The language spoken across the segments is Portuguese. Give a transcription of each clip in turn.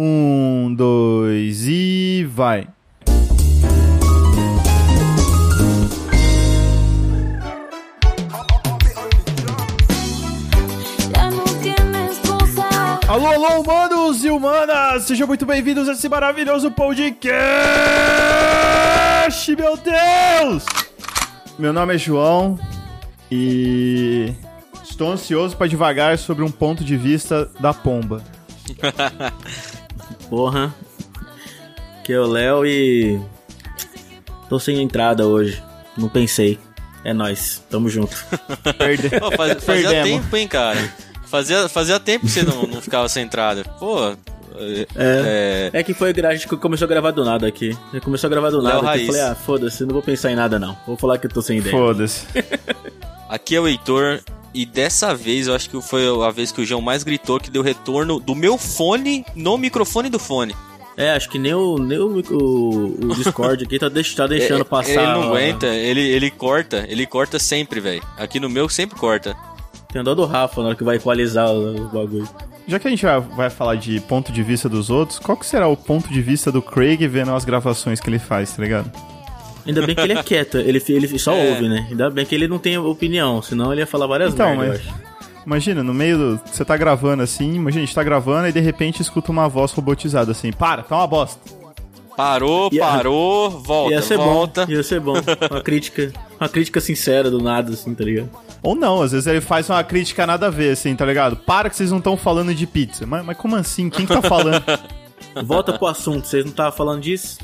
Um, dois e vai. Alô, alô, humanos e humanas! Sejam muito bem-vindos a esse maravilhoso podcast, meu Deus! Meu nome é João e estou ansioso para devagar sobre um ponto de vista da pomba. Porra. Que é o Léo e. Tô sem entrada hoje. Não pensei. É nós, tamo junto. Perde... Pô, faz, fazia tempo, hein, cara? Fazia, fazia tempo que você não, não ficava sem entrada. Pô. É, é... é que foi a gente começou a gravar do nada aqui. Começou a gravar do nada. Aqui, eu falei, ah, foda-se, não vou pensar em nada não. Vou falar que eu tô sem ideia. Foda-se. aqui é o Heitor e dessa vez eu acho que foi a vez que o João mais gritou que deu retorno do meu fone no microfone do fone. É, acho que nem o, nem o, o, o Discord aqui tá, deix, tá deixando é, passar. Ele não aguenta, ele, ele corta, ele corta sempre, velho. Aqui no meu sempre corta. Tem dó do Rafa na hora que vai equalizar o bagulho. Já que a gente vai, vai falar de ponto de vista dos outros, qual que será o ponto de vista do Craig vendo as gravações que ele faz, tá ligado? Ainda bem que ele é quieto, ele, ele só é. ouve, né? Ainda bem que ele não tem opinião, senão ele ia falar várias então, merdas, mas... Imagina, no meio do. Você tá gravando assim, imagina, a gente tá gravando e de repente escuta uma voz robotizada assim: para, tá uma bosta. Parou, ia, parou, volta, ia ser volta. Bom, ia ser bom. Uma crítica, uma crítica sincera do nada, assim, tá ligado? Ou não, às vezes ele faz uma crítica nada a ver, assim, tá ligado? Para que vocês não estão falando de pizza. Mas, mas como assim? Quem tá falando? Volta pro assunto, vocês não estavam falando disso?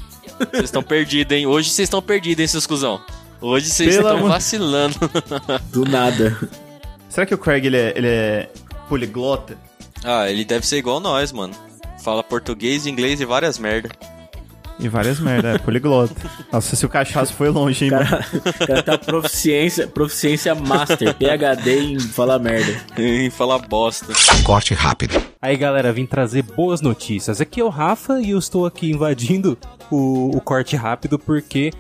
Vocês estão perdidos, hein? Hoje vocês estão perdidos, hein, seus cuzão? Hoje vocês estão vacilando. Do nada. Será que o Craig ele é, ele é poliglota? Ah, ele deve ser igual nós, mano. Fala português, inglês e várias merda. E várias merda, é poliglota. Nossa, se o cachaço foi longe, hein, cara, mano. O cara tá proficiência, proficiência master, PHD em falar merda. em falar bosta. Corte rápido. Aí, galera, vim trazer boas notícias. Aqui é o Rafa e eu estou aqui invadindo o, o corte rápido porque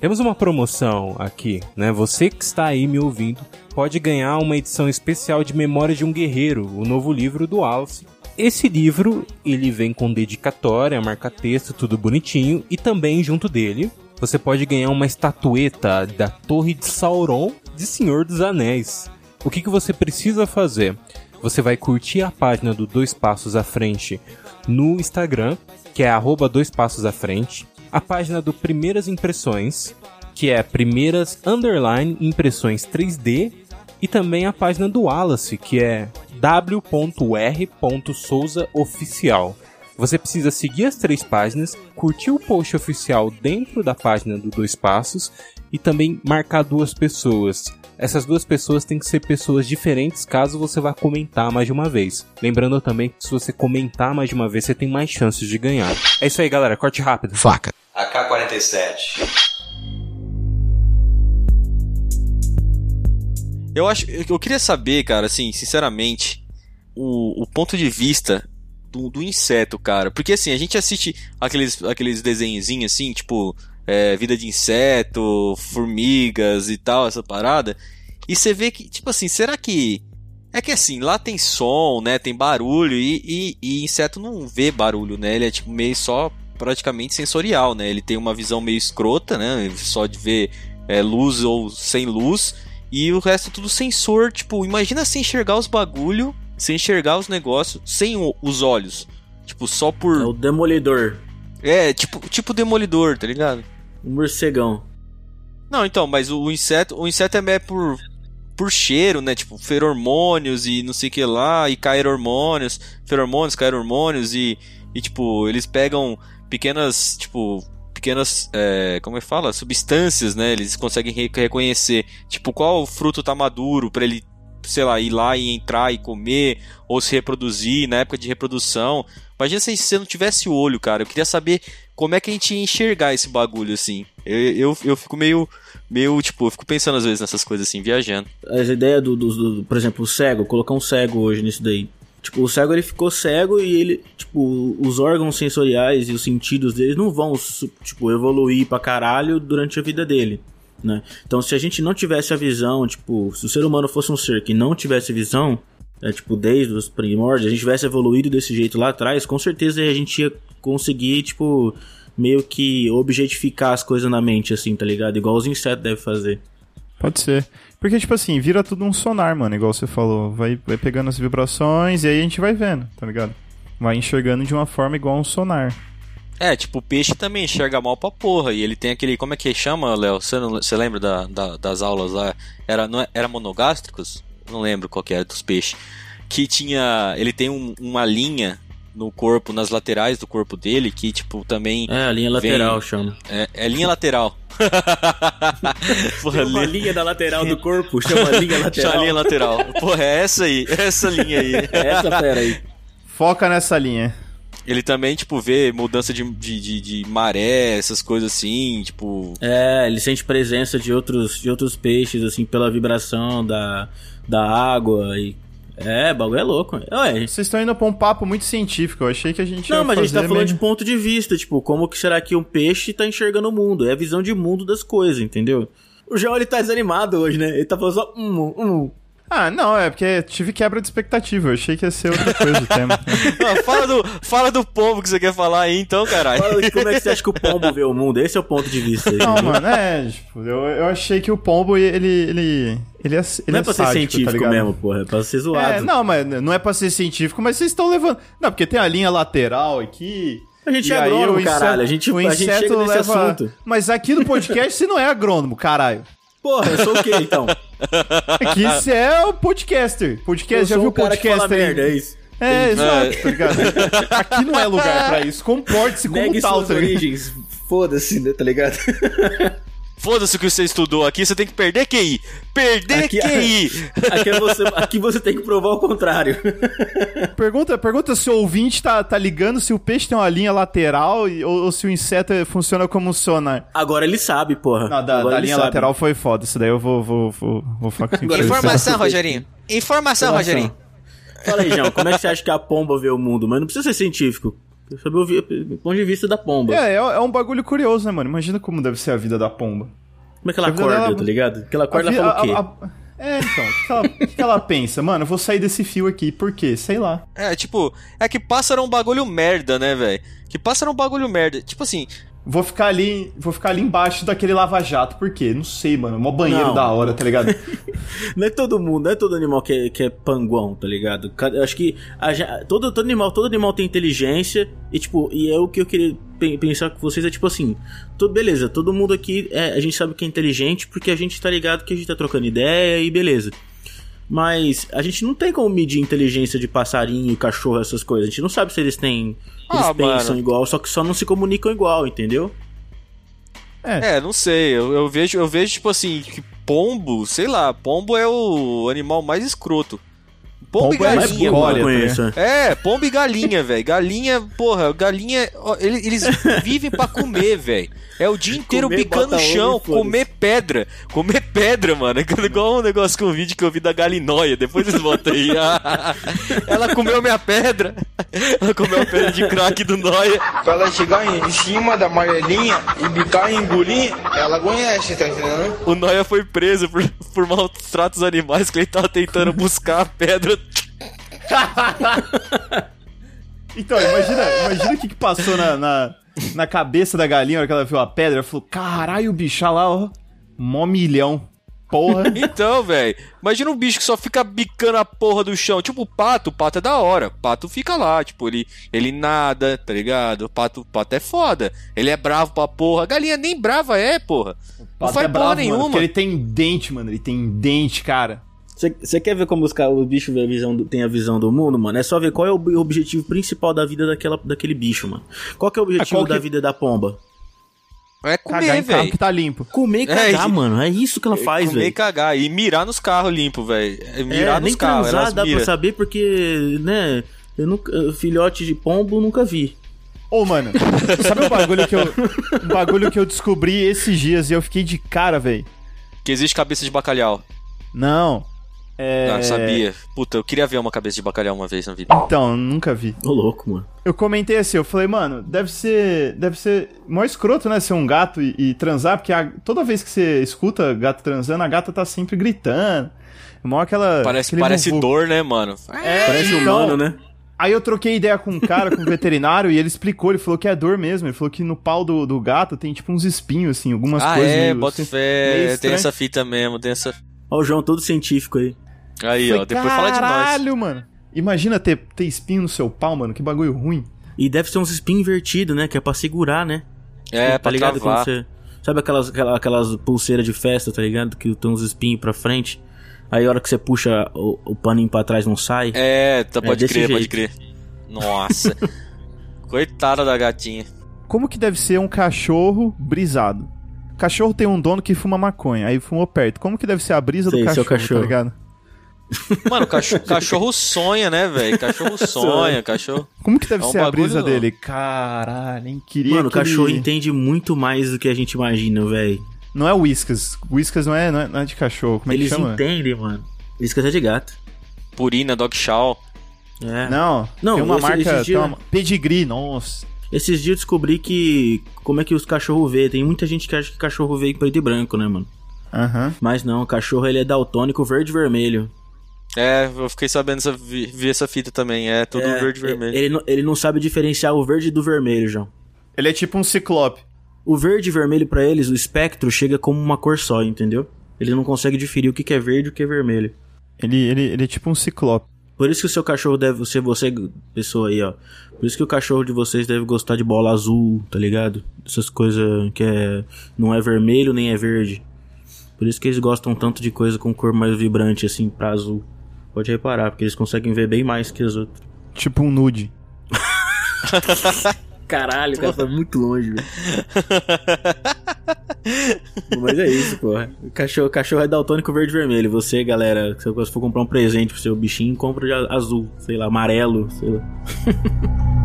temos uma promoção aqui, né? Você que está aí me ouvindo pode ganhar uma edição especial de Memória de um Guerreiro, o novo livro do Alce. Esse livro, ele vem com dedicatória, marca-texto, tudo bonitinho, e também junto dele você pode ganhar uma estatueta da Torre de Sauron de Senhor dos Anéis. O que, que você precisa fazer? Você vai curtir a página do Dois Passos à Frente no Instagram, que é arroba Dois Passos à Frente, a página do Primeiras Impressões, que é Primeiras Underline Impressões 3D, e também a página do Wallace, que é w.r.souzaoficial. Você precisa seguir as três páginas, curtir o post oficial dentro da página do Dois Passos e também marcar duas pessoas. Essas duas pessoas têm que ser pessoas diferentes caso você vá comentar mais de uma vez. Lembrando também que se você comentar mais de uma vez, você tem mais chances de ganhar. É isso aí, galera. Corte rápido. Faca. AK-47. Eu acho. Eu queria saber, cara, assim, sinceramente, o, o ponto de vista do, do, inseto, cara. Porque assim, a gente assiste aqueles, aqueles desenhozinhos assim, tipo, é, vida de inseto, formigas e tal, essa parada. E você vê que, tipo assim, será que. É que assim, lá tem som, né? Tem barulho e, e, e inseto não vê barulho, né? Ele é tipo meio só praticamente sensorial, né? Ele tem uma visão meio escrota, né? Só de ver é, luz ou sem luz. E o resto é tudo sensor, tipo, imagina você enxergar os bagulho, você enxergar os negócios sem o, os olhos. Tipo, só por. É o demolidor. É, tipo, tipo demolidor, tá ligado? Um morcegão. Não, então, mas o, o inseto, o inseto é por por cheiro, né? Tipo, feromônios e não sei o que lá, e cair hormônios, feromônios, cair hormônios e, e tipo, eles pegam pequenas, tipo, pequenas, é, como é que fala? Substâncias, né? Eles conseguem re reconhecer, tipo, qual fruto tá maduro para ele, sei lá, ir lá e entrar e comer, ou se reproduzir na época de reprodução. Imagina se você não tivesse olho, cara. Eu queria saber como é que a gente ia enxergar esse bagulho, assim. Eu, eu, eu fico meio, meio, tipo, eu fico pensando às vezes nessas coisas, assim, viajando. As ideias do, do, do, por exemplo, o cego, colocar um cego hoje nisso daí. Tipo, o cego ele ficou cego e ele, tipo, os órgãos sensoriais e os sentidos dele não vão, tipo, evoluir pra caralho durante a vida dele, né? Então, se a gente não tivesse a visão, tipo, se o ser humano fosse um ser que não tivesse visão, é, tipo, desde os primórdios, a gente tivesse evoluído desse jeito lá atrás, com certeza a gente ia conseguir, tipo, meio que objetificar as coisas na mente, assim, tá ligado? Igual os insetos devem fazer. Pode ser. Porque, tipo assim, vira tudo um sonar, mano, igual você falou. Vai, vai pegando as vibrações e aí a gente vai vendo, tá ligado? Vai enxergando de uma forma igual um sonar. É, tipo, o peixe também enxerga mal pra porra. E ele tem aquele. Como é que chama, Léo? Você, lembra da, da- das aulas lá? Era, não é- era monogástricos? Não lembro qual que era dos peixes. Que tinha. Ele tem um- uma linha no corpo, nas laterais do corpo dele, que, tipo, também. É, a linha lateral chama. É, é linha lateral. porra, Tem uma li- linha da lateral do corpo, chama linha lateral. Chama linha lateral. Porra, é essa aí. Essa linha aí. Essa fera aí. Foca nessa linha. Ele também, tipo, vê mudança de, de, de, de maré, essas coisas assim, tipo. É, ele sente presença de outros, de outros peixes, assim, pela vibração da, da água e... É, o bagulho é louco. Ué, Vocês estão indo pra um papo muito científico. Eu achei que a gente ia Não, mas a gente tá falando meio- de ponto de vista, tipo, como que será que um peixe tá enxergando o mundo? É a visão de mundo das coisas, entendeu? O João, ele tá desanimado hoje, né? Ele tá falando só um, um. Ah, não, é porque tive quebra de expectativa. Eu achei que ia ser outra coisa o tema. Ah, fala, do, fala do pombo que você quer falar aí, então, caralho. Fala de como é que você acha que o pombo vê o mundo? Esse é o ponto de vista aí. Não, mano, é, tipo, eu, eu achei que o pombo, ele, ele, ele é, ele Não é, é pra ser sádico, científico tá mesmo, porra. É pra ser zoado. É, não, mas não é pra ser científico, mas vocês estão levando... Não, porque tem a linha lateral aqui... A gente e é aí agrônomo, o inseto- caralho. A gente, o a gente inseto chega nesse leva- assunto. Mas aqui no podcast você não é agrônomo, caralho. Porra, eu sou o quê, então? Aqui você é o podcaster. Podcast, já viu o podcaster merda, é isso. É, exato, tá ligado? Aqui não é lugar pra isso. Comporte-se como Negue tal, suas tá origens. Foda-se, né, tá ligado? Foda-se o que você estudou aqui, você tem que perder QI. Perder Aqui- QI. Aqui, é você, aqui você tem que provar o contrário. Pergunta, pergunta se o ouvinte tá, tá ligando se o peixe tem uma linha lateral e- ou, ou se o inseto funciona como um sonar. Agora ele sabe, porra. Não, da, da linha sabe. lateral foi foda. Isso daí eu vou, vou, vou, vou falar com Agora- Informação, Rogerinho. Informação, Informação. Rogerinho. Fala aí, João, como é que você acha que a pomba vê o mundo? Mas não precisa ser científico. Saber o ponto de vista da pomba. É, é, é um bagulho curioso, né, mano? Imagina como deve ser a vida da pomba. Como é que ela acorda, dela- tá ligado? Que ela acorda A vi- fala o quê? a- a- É, então, o que, ela, que ela pensa? Mano, eu vou sair desse fio aqui, por quê? Sei lá. É, tipo, é que pássaro é um bagulho merda, né, velho? Que pássaro é um bagulho merda. Tipo assim, Vou ficar ali, vou ficar ali embaixo daquele lava-jato, por quê? Não sei, mano. Mó banheiro Não. da hora, tá ligado? Não é todo mundo, não é todo animal que é, que é panguão, tá ligado? Eu acho que a todo, todo animal, todo animal tem inteligência e tipo, e é o que eu queria pe- pensar com vocês é tipo assim, todo beleza, todo mundo aqui é, a gente sabe que é inteligente porque a gente tá ligado que a gente tá trocando ideia e beleza. Mas a gente não tem como medir inteligência de passarinho, cachorro, essas coisas. A gente não sabe se eles têm. Eles Ah, pensam mano. igual, só que só não se comunicam igual, entendeu? é, não sei. Eu, eu vejo, eu vejo, tipo assim, que pombo, sei lá, pombo é o animal mais escroto. Pombo, Pombo e é galinha, tá conheço. É, pombo e galinha, velho. Galinha, porra, galinha. ó, ele- Eles, vivem pra comer, velho. É o dia inteiro Comer, no chão, comer pedra. Comer pedra, mano. É igual um negócio que um vídeo que eu vi da galinóia. Depois vocês botam aí. Ela comeu minha pedra. Ela comeu a pedra de crack do Noia. Pra ela chegar em cima da amarelinha e bicar e engolir, ela conhece, tá entendendo? O Noia foi preso por, por maus tratos animais que ele tava tentando buscar a pedra. Então, imagina, imagina o que, que passou na, na, na cabeça da galinha na hora que ela viu a pedra. Ela falou, caralho, o bicho olha lá, ó. Mó milhão. Porra. Então, velho, imagina um bicho que só fica bicando a porra do chão. Tipo o pato, o pato é da hora. O pato fica lá, tipo, ele, ele nada, tá ligado? O pato, o pato é foda. Ele é bravo pra porra. A galinha nem brava é, porra. Não Pato faz é porra bravo, nenhuma. Mano, porque ele tem dente, mano. Ele tem dente, cara. Você quer ver como os, o bicho vê a visão do- tem a visão do mundo, mano? É só ver qual é o ob- objetivo principal da vida daquela, daquele bicho, mano. Qual que é o objetivo qual que- da vida da pomba? É comer, velho. que tá limpo. Comer e É, cagar, e- mano. É isso que ela faz, comer e velho. cagar. E mirar nos carros limpos, velho. É, Mirar É, nos nem carros. transar dá mira. pra saber porque, né, eu nunca, filhote de pombo nunca vi. Ô, mano, sabe um bagulho que eu. Um bagulho que eu descobri esses dias e eu fiquei de cara, velho? Que existe cabeça de bacalhau. Não. É... Ah, sabia. Puta, eu queria ver uma cabeça de bacalhau uma vez na vida. Então, nunca vi. Ô, louco, mano. Eu comentei assim, eu falei, mano, deve ser. Deve ser mó escroto, né? Ser um gato e, e transar, porque a- toda vez que você escuta gato transando, a gata tá sempre gritando. Mó aquela. Parece, parece dor, né, mano? É, Parece então, humano, né? Aí eu troquei ideia com um cara, com um veterinário, e ele explicou, ele falou que é dor mesmo. Ele falou que no pau do, do gato tem tipo uns espinhos, assim, algumas ah, coisas. é, meio, bota assim, fé. meio Tem essa fita mesmo, tem essa. Ó, o João todo científico aí. Aí, Falei, ó, depois fala de nós. Caralho, mano. Imagina ter, ter espinho no seu pau, mano, que bagulho ruim. E deve ser uns espinhos invertidos, né? Que é pra segurar, né? É, tá pra ligado? travar. Quando você... Sabe aquelas, aquela- aquelas pulseiras de festa, tá ligado? Que tem uns espinhos pra frente. Aí a hora que você puxa o, o paninho pra trás não sai. É, tá, pode desse crer, pode jeito. crer. Nossa. Coitada da gatinha. Como que deve ser um cachorro brisado? Cachorro tem um dono que fuma maconha, aí fumou perto. Como que deve ser a brisa Sei, do seu cachorro, cachorro. tá ligado? Mano, cachorro, cachorro sonha, né, velho? Cachorro sonha, cachorro. Como que deve É um ser a brisa bagulho- dele? Caralho, hein? Queria Mano, o que ele- cachorro entende muito mais do que a gente imagina, velho. Não é Whiskas. Whiskas não é, não é, não é de cachorro. Como é Eles que chama? entendem, mano. Que é de gato. Purina, dog chow. É. Não, Não, tem uma esse- marca... esses Tem dias- uma... Pedigree, nossa. Esses dias eu descobri que. Como é que os cachorros vê? Tem muita gente que acha que cachorro vê em preto e branco, né, mano? Aham. Mas não, o cachorro ele é daltônico verde e vermelho. É, eu fiquei sabendo, essa, vi, vi essa fita também. É tudo É, verde e vermelho. Ele, não- ele não sabe diferenciar o verde do vermelho, João. Ele é tipo um ciclope. O verde e vermelho pra eles, o espectro chega como uma cor só, entendeu? Ele não consegue diferir o que que é verde e o que é vermelho. Ele, ele, ele é tipo um ciclope. Por isso que o seu cachorro deve ser você, pessoa aí, ó. Por isso que o cachorro de vocês deve gostar de bola azul, tá ligado? Essas coisas que é não é vermelho nem é verde. Por isso que eles gostam tanto de coisa com cor mais vibrante assim pra azul. Pode reparar, porque eles conseguem ver bem mais que os outros. Tipo um nude. Caralho, o cara foi muito longe, velho. Mas é isso, porra. O cachorro, o cachorro é daltônico verde e vermelho. Você, galera, se você for comprar um presente pro seu bichinho, compra de azul, sei lá, amarelo, sei lá.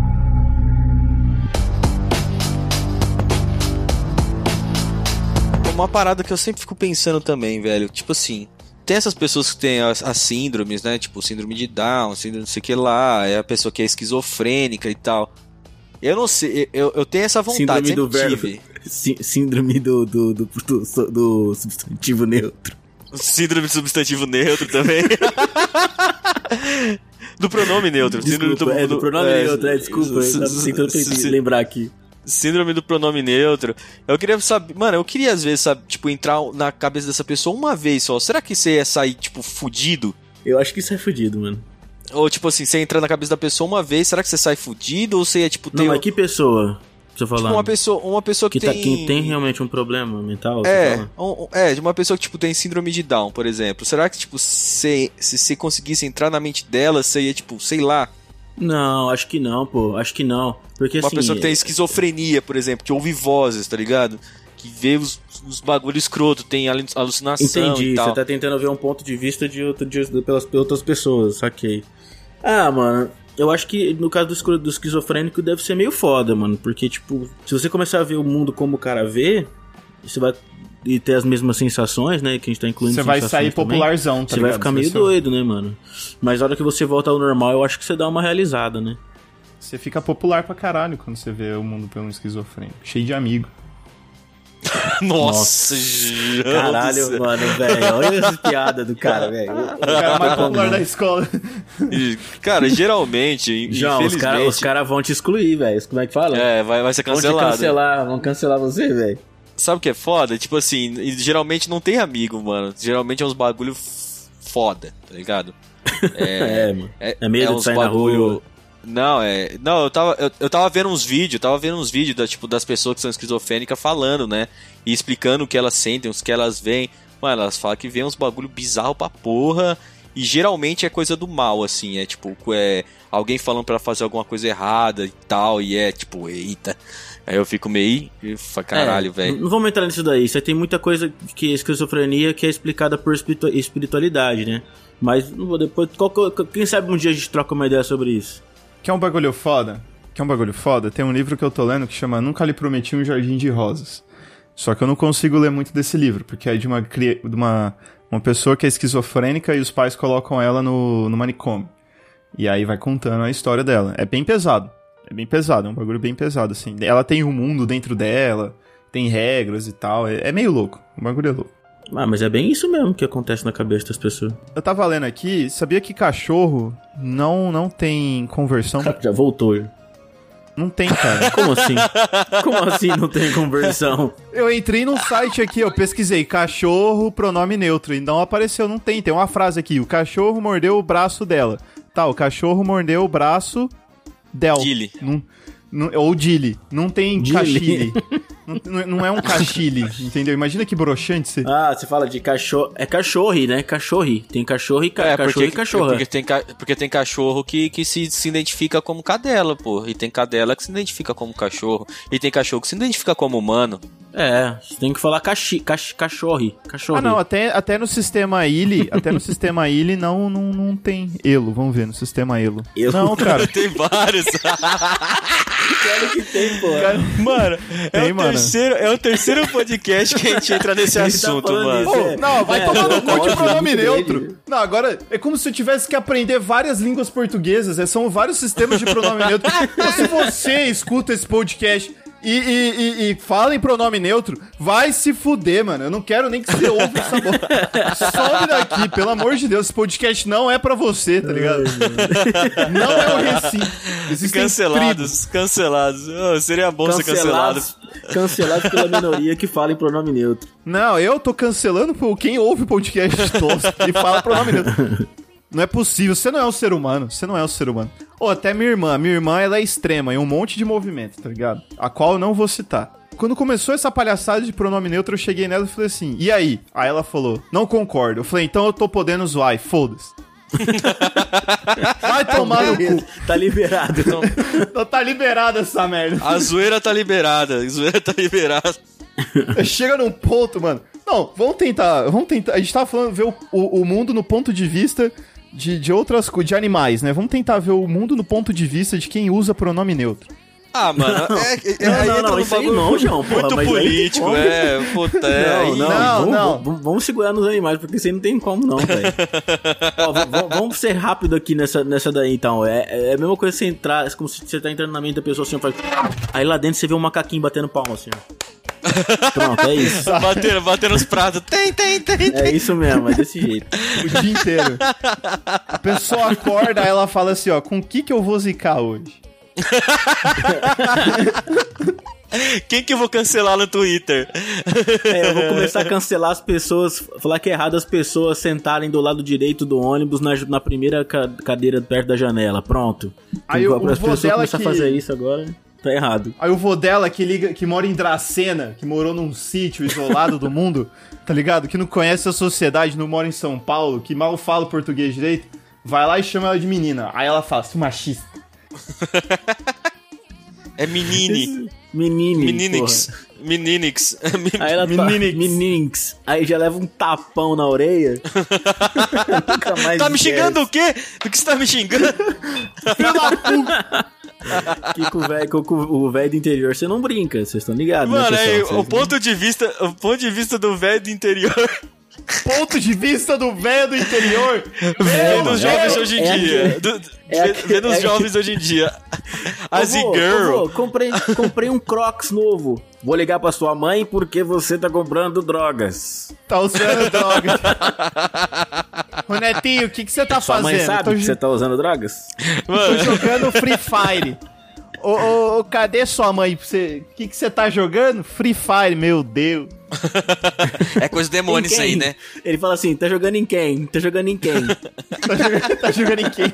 Uma parada que eu sempre fico pensando também, velho. Tipo assim, tem essas pessoas que têm as, as síndromes, né? Tipo, síndrome de Down, síndrome não sei o que lá, é a pessoa que é esquizofrênica e tal. Eu não sei, eu, eu tenho essa vontade, Síndrome do verbo. tive. Síndrome do, do, do, do, do substantivo neutro. Síndrome do substantivo neutro também. do pronome neutro. Desculpa, é do pronome neutro, é, desculpa. Eu tava tentando lembrar aqui. Síndrome do pronome neutro. Eu queria saber. Mano, eu queria às vezes, sabe, tipo, entrar na cabeça dessa pessoa uma vez só. Será que você ia sair, tipo, fudido? Eu acho que isso é fudido, mano. Ou, tipo assim, você entra na cabeça da pessoa uma vez, será que você sai fudido? Ou você ia, tipo, ter. Não, mas que pessoa? Você tipo, falando? uma pessoa, uma pessoa que, que, tá, tem. que tem realmente um problema mental? É, um- um- é, de uma pessoa que, tipo, tem síndrome de Down, por exemplo. Será que, tipo, se, se você conseguisse entrar na mente dela, você ia, tipo, sei lá. Não, acho que não, pô. Acho que não. Porque Uma assim. pessoa que tem esquizofrenia, por exemplo, que ouve vozes, tá ligado? Que vê os, os bagulho escroto, tem alu- alucinação Entendi, você tá tentando ver um ponto de vista de, outro, de pelas pelas outras pessoas, saquei. Ah, mano, eu acho que no caso do esquizofrênico deve ser meio foda, mano. Porque, tipo, se você começar a ver o mundo como o cara vê, você vai e ter as mesmas sensações, né? Que a gente tá incluindo Você vai sair também. popularzão, tá Você vai ficar meio doido, né, mano? Mas a hora que você volta ao normal, eu acho que você dá uma realizada, né? Você fica popular pra caralho quando você vê o mundo pelo esquizofrênico. Cheio de amigo. Nossa, Caralho, mano, velho. Olha essa piada do cara, velho. O cara mais popular da escola. Cara, geralmente, João, os infelizmente... caras os cara vão te excluir, velho. Como é que fala? É, vai, vai ser Vão te cancelado. cancelar, vão cancelar você, velho. Sabe o que é foda? Tipo assim, geralmente não tem amigo, mano. Geralmente é uns bagulho foda, tá ligado? É, mano. É, É medo de uns sair na rua. Não, é. Não, eu tava, eu, eu tava vendo uns vídeos, tava vendo uns vídeos da, tipo, das pessoas que são esquizofrênicas falando, né? E explicando o que elas sentem, os que elas veem. Mano, elas falam que vê uns bagulho bizarro pra porra. E geralmente é coisa do mal, assim. É tipo, é alguém falando pra ela fazer alguma coisa errada e tal. E é tipo, eita. Aí eu fico meio. "Ufa, Caralho, É, velho. Não vamos entrar nisso daí. Você tem muita coisa que é esquizofrenia que é explicada por espiritu- espiritualidade, né? Mas não vou depois. qual que- quem sabe um dia a gente troca uma ideia sobre isso. Quer um bagulho foda? Quer um bagulho foda? Tem um livro que eu tô lendo que chama Nunca lhe prometi um jardim de rosas. Só que eu não consigo ler muito desse livro, porque é de uma, de uma Uma pessoa que é esquizofrênica e os pais colocam ela no, no manicômio. E aí vai contando a história dela. É bem pesado. É bem pesado, é um bagulho bem pesado, assim. Ela tem um mundo dentro dela, tem regras e tal. É, é meio louco. O bagulho é louco. Ah, mas é bem isso mesmo que acontece na cabeça das pessoas. Eu tava lendo aqui, sabia que cachorro não, não tem conversão? Já voltou. Não tem, cara. Como assim? Como assim não tem conversão? Eu entrei num site aqui, eu pesquisei cachorro, pronome neutro, e não apareceu, não tem. Tem uma frase aqui, o cachorro mordeu o braço dela. Tá, o cachorro mordeu o braço del. Dili. Não, não, ou Dili. Não tem Dili. cachile. não, não é um cachile, entendeu? Imagina que broxante você... Ah, você fala de cachorro. É cachorro, né? Cachorro. Tem cachorro e, ca... É, cachorro porque, e cachorra. porque tem, ca- porque tem cachorro que, que se, se identifica como cadela, pô. E tem cadela que se identifica como cachorro. E tem cachorro que se identifica como humano. É, você tem que falar cachi... cach... cachorro. Cachorro. Ah, não, até, até no sistema ILE, até no sistema ILE não, não, não tem elo. Vamos ver, no sistema elo. Elo. Não, cara. Tem vários. Claro que tem, pô. mano, é, Tem, o mano. Terceiro, é o terceiro podcast que a gente entra nesse tá assunto, falando mano. disso, Pô, É, não, vai é, tomar no cu de pronome neutro. grande. Não, agora é como se eu tivesse que aprender várias línguas portuguesas. é, São vários sistemas de pronome neutro. Então, se você escuta esse podcast e, e, e, e fala em pronome neutro, vai se fuder, mano. Eu não quero nem que você ouça essa bosta. Some daqui, pelo amor de Deus. Esse podcast não é pra você, tá ligado? Não é o recinto. Existem tribos. Cancelados, cancelados. Oh, seria bom ser cancelado. Cancelados, cancelados pela minoria que fala em pronome neutro. Não, eu tô cancelando por quem ouve o podcast tosco e fala pronome neutro. Não é possível, você não é um ser humano, você não é um ser humano. Ou até minha irmã, minha irmã ela é extrema em um monte de movimento, tá ligado? A qual eu não vou citar. Quando começou essa palhaçada de pronome neutro, eu cheguei nela e falei assim, e aí? Aí ela falou, não concordo. Eu falei, então eu tô podendo zoar, e foda-se. Vai tomar no cu. Tá liberado. Então tá liberada essa merda. A zoeira tá liberada. A zoeira tá liberada. Chega num ponto, mano. Não, vamos tentar. Vamos tentar. A gente tava falando ver o, o, o mundo no ponto de vista de, de outras coisas, de animais, né? Vamos tentar ver o mundo no ponto de vista de quem usa pronome neutro. Ah, mano, é, é, Não, aí não, não, isso bagulho não, João, porra, muito tem político, como. é, puta, é, Não, não, Não, vamos, não. Vamos, vamos segurar nos animais, porque isso aí não tem como não, velho. Vamos ser rápido aqui nessa, nessa daí, então. É, é a mesma coisa que você entrar, é como se você tá entrando na mente da pessoa assim, faz... aí lá dentro você vê um macaquinho batendo palma, assim. ó. Pronto, é isso. Bater, bater nos pratos. Tem, tem, tem, tem. É isso mesmo, é desse jeito. O dia inteiro. A pessoa acorda, aí ela fala assim, ó, com o que que eu vou zicar hoje? Quem que eu vou cancelar no Twitter? É, eu vou começar a cancelar as pessoas, falar que é errado as pessoas sentarem do lado direito do ônibus na, na primeira ca- cadeira perto da janela. Pronto. Aí o- o as pessoas começam que- a fazer isso agora, tá errado. Aí o vô dela, que, liga, que mora em Dracena, que morou num sítio isolado do mundo, tá ligado? Que não conhece a sociedade, não mora em São Paulo, que mal fala português direito, vai lá e chama ela de menina. Aí ela fala, "Seu machista. É menine. Menine. Meninix. porra. Meninix. Aí ela Meninix. tá. Meninix. Aí já leva um tapão na orelha. Nunca mais Tá me esquece. xingando o quê? Do que você tá me xingando? Que com o velho o velho do interior você não brinca, vocês estão ligados, né, Mano, pessoal? aí, o ponto de vista, o ponto de vista do velho do interior, Ponto de vista do velho do interior. vendo os é- jovens hoje em é dia, aquele- do- é ve- aquele- vendo os é- jovens hoje em dia, as Ô, vô, girl, ô, vô, comprei, comprei um Crocs novo. Vou ligar pra sua mãe porque você tá comprando drogas. Tá usando droga. Ô Netinho, o que que você tá Sua fazendo? mãe sabe Tô que você tá usando drogas? Tô mano, jogando Free Fire. Ô, ô, ô, cadê sua mãe? Você- O que, que você tá jogando? Free Fire, meu Deus. é coisa do demônio Em isso aí, né? Ele fala assim, tá jogando em quem? Tá jogando em quem? Tá jogando, tá jogando em quem?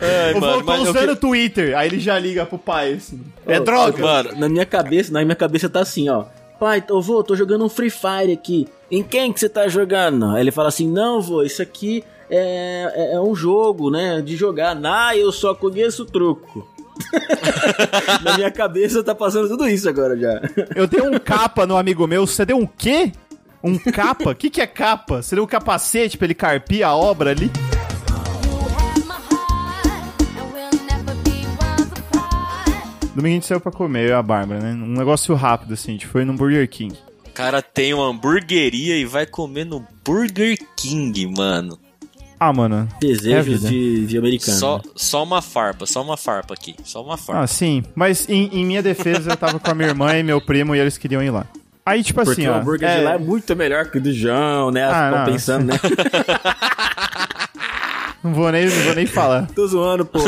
Ai, Eu vou mano, tô usando que- o Twitter. Aí ele já liga pro pai, assim. É Ô, droga. Mano, Na minha cabeça, na minha cabeça tá assim, ó. Pai, tô, vô, tô jogando um Free Fire aqui. Em quem que você tá jogando? Aí ele fala assim, não, vô, isso aqui é, é, é um jogo, né, de jogar. Ah, eu só conheço truco. na minha cabeça tá passando tudo isso agora já. Eu dei um capa no amigo meu. Você deu um quê? Um capa? O que, que é capa? Você deu um capacete pra ele carpir a obra ali? Domingo a gente saiu pra comer, eu e a Bárbara, né? Um negócio rápido, assim. A gente foi num Burger King. cara tem uma hamburgueria e vai comer no Burger King, mano. Ah, mano. É Desejos vida. de, de americano. Só, né? só uma farpa, só uma farpa aqui. Só uma farpa. Ah, sim. Mas em, em minha defesa, eu tava com a minha irmã e meu primo e eles queriam ir lá. Aí, tipo Porque assim, o ó. hambúrguer é- de lá é muito melhor que o do João, né? Ah, não, pensando, né? Não vou nem, não vou nem falar. Tô zoando, pô.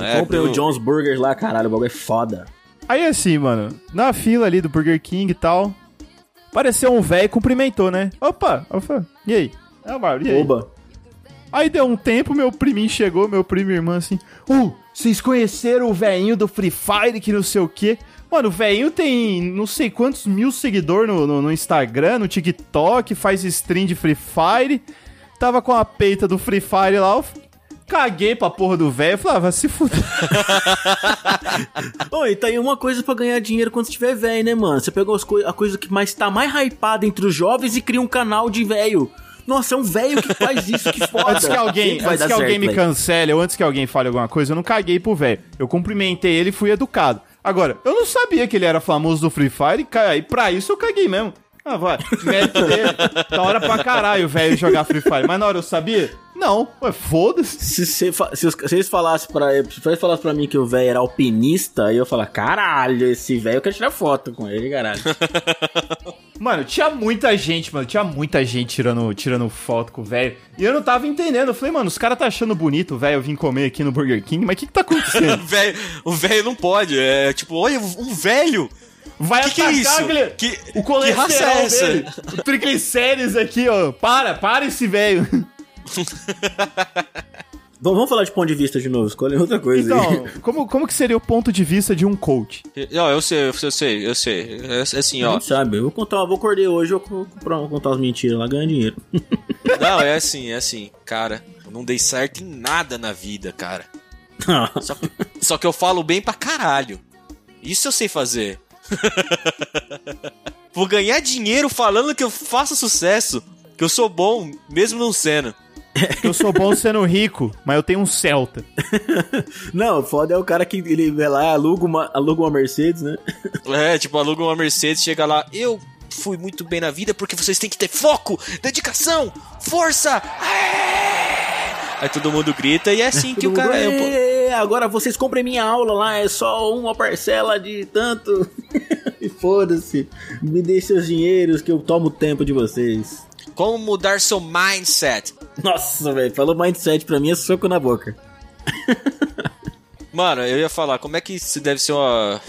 É Comprei o John's Burgers lá, caralho. O bagulho é foda. Aí assim, mano, na fila ali do Burger King e tal, apareceu um velho e cumprimentou, né? Opa, opa, e aí? É, Mauro, e aí? Oba. Aí deu um tempo, meu priminho chegou, meu primo e irmã assim, uh, vocês conheceram o velhinho do Free Fire que não sei o quê? Mano, o velhinho tem não sei quantos mil seguidores no, no, no Instagram, no TikTok, faz stream de Free Fire, tava com a peita do Free Fire lá, eu caguei pra porra do velho, falei, ah, vai se fuder. Oi, tá aí uma coisa pra ganhar dinheiro quando você tiver velho, né, mano? Você pegou as coi- a coisa que mais tá mais hypada entre os jovens e cria um canal de velho. Nossa, é um velho que faz isso, que foda. Antes que alguém, antes dar que alguém certo, me cancele ou antes que alguém fale alguma coisa, eu não caguei pro velho. Eu cumprimentei ele e fui educado. Agora, eu não sabia que ele era famoso do Free Fire e, e pra isso eu caguei mesmo. Ah, vai. Dele. Da hora pra caralho o velho jogar Free Fire. Mas na hora eu sabia? Não. Ué, foda-se. Se, se, os- se eles falassem pra, se eles falassem pra mim que o velho era alpinista, aí eu ia falar, caralho, esse velho eu quero tirar foto com ele, caralho. Mano, tinha muita gente, mano. Tinha muita gente tirando, tirando foto com o velho. E eu não tava entendendo. Eu falei, mano, os caras tá achando bonito o velho eu vim comer aqui no Burger King. Mas o que que tá acontecendo? O velho não pode. É tipo, olha, um velho. Vai Que que é atacar isso? aquele- Que- o colesterol que raça é essa? dele. O triglicérides aqui, ó. Para, para esse velho. Vamos, falar de ponto de vista de novo, escolhe outra coisa aí. Então, como, como que seria o ponto de vista de um coach? Eu sei, eu sei, eu sei. É assim, A ó. sabe, eu vou contar, eu vou acordei hoje, eu vou comprar, vou contar as mentiras lá, ganhar dinheiro. Não, é assim, é assim. Cara, eu não dei certo em nada na vida, cara. Só que, só que eu falo bem pra caralho. Isso eu sei fazer. Vou ganhar dinheiro falando que eu faço sucesso. Que eu sou bom, mesmo não sendo. Eu sou bom sendo rico, mas eu tenho um Celta. Não, o foda é o cara que ele vai lá, aluga uma, aluga uma Mercedes, né? É, tipo, aluga uma Mercedes, chega lá, eu fui muito bem na vida porque vocês têm que ter foco, dedicação, força. É! Aí todo mundo grita e é assim que o cara é. pô. "Ê, Agora vocês comprem minha aula lá, é só uma parcela de tanto. E Foda-se, me dê seus dinheiros que eu tomo o tempo de vocês. Como mudar seu mindset? Nossa, velho, falou mindset pra mim é soco na boca. Mano, eu ia falar, como é que isso deve ser uma.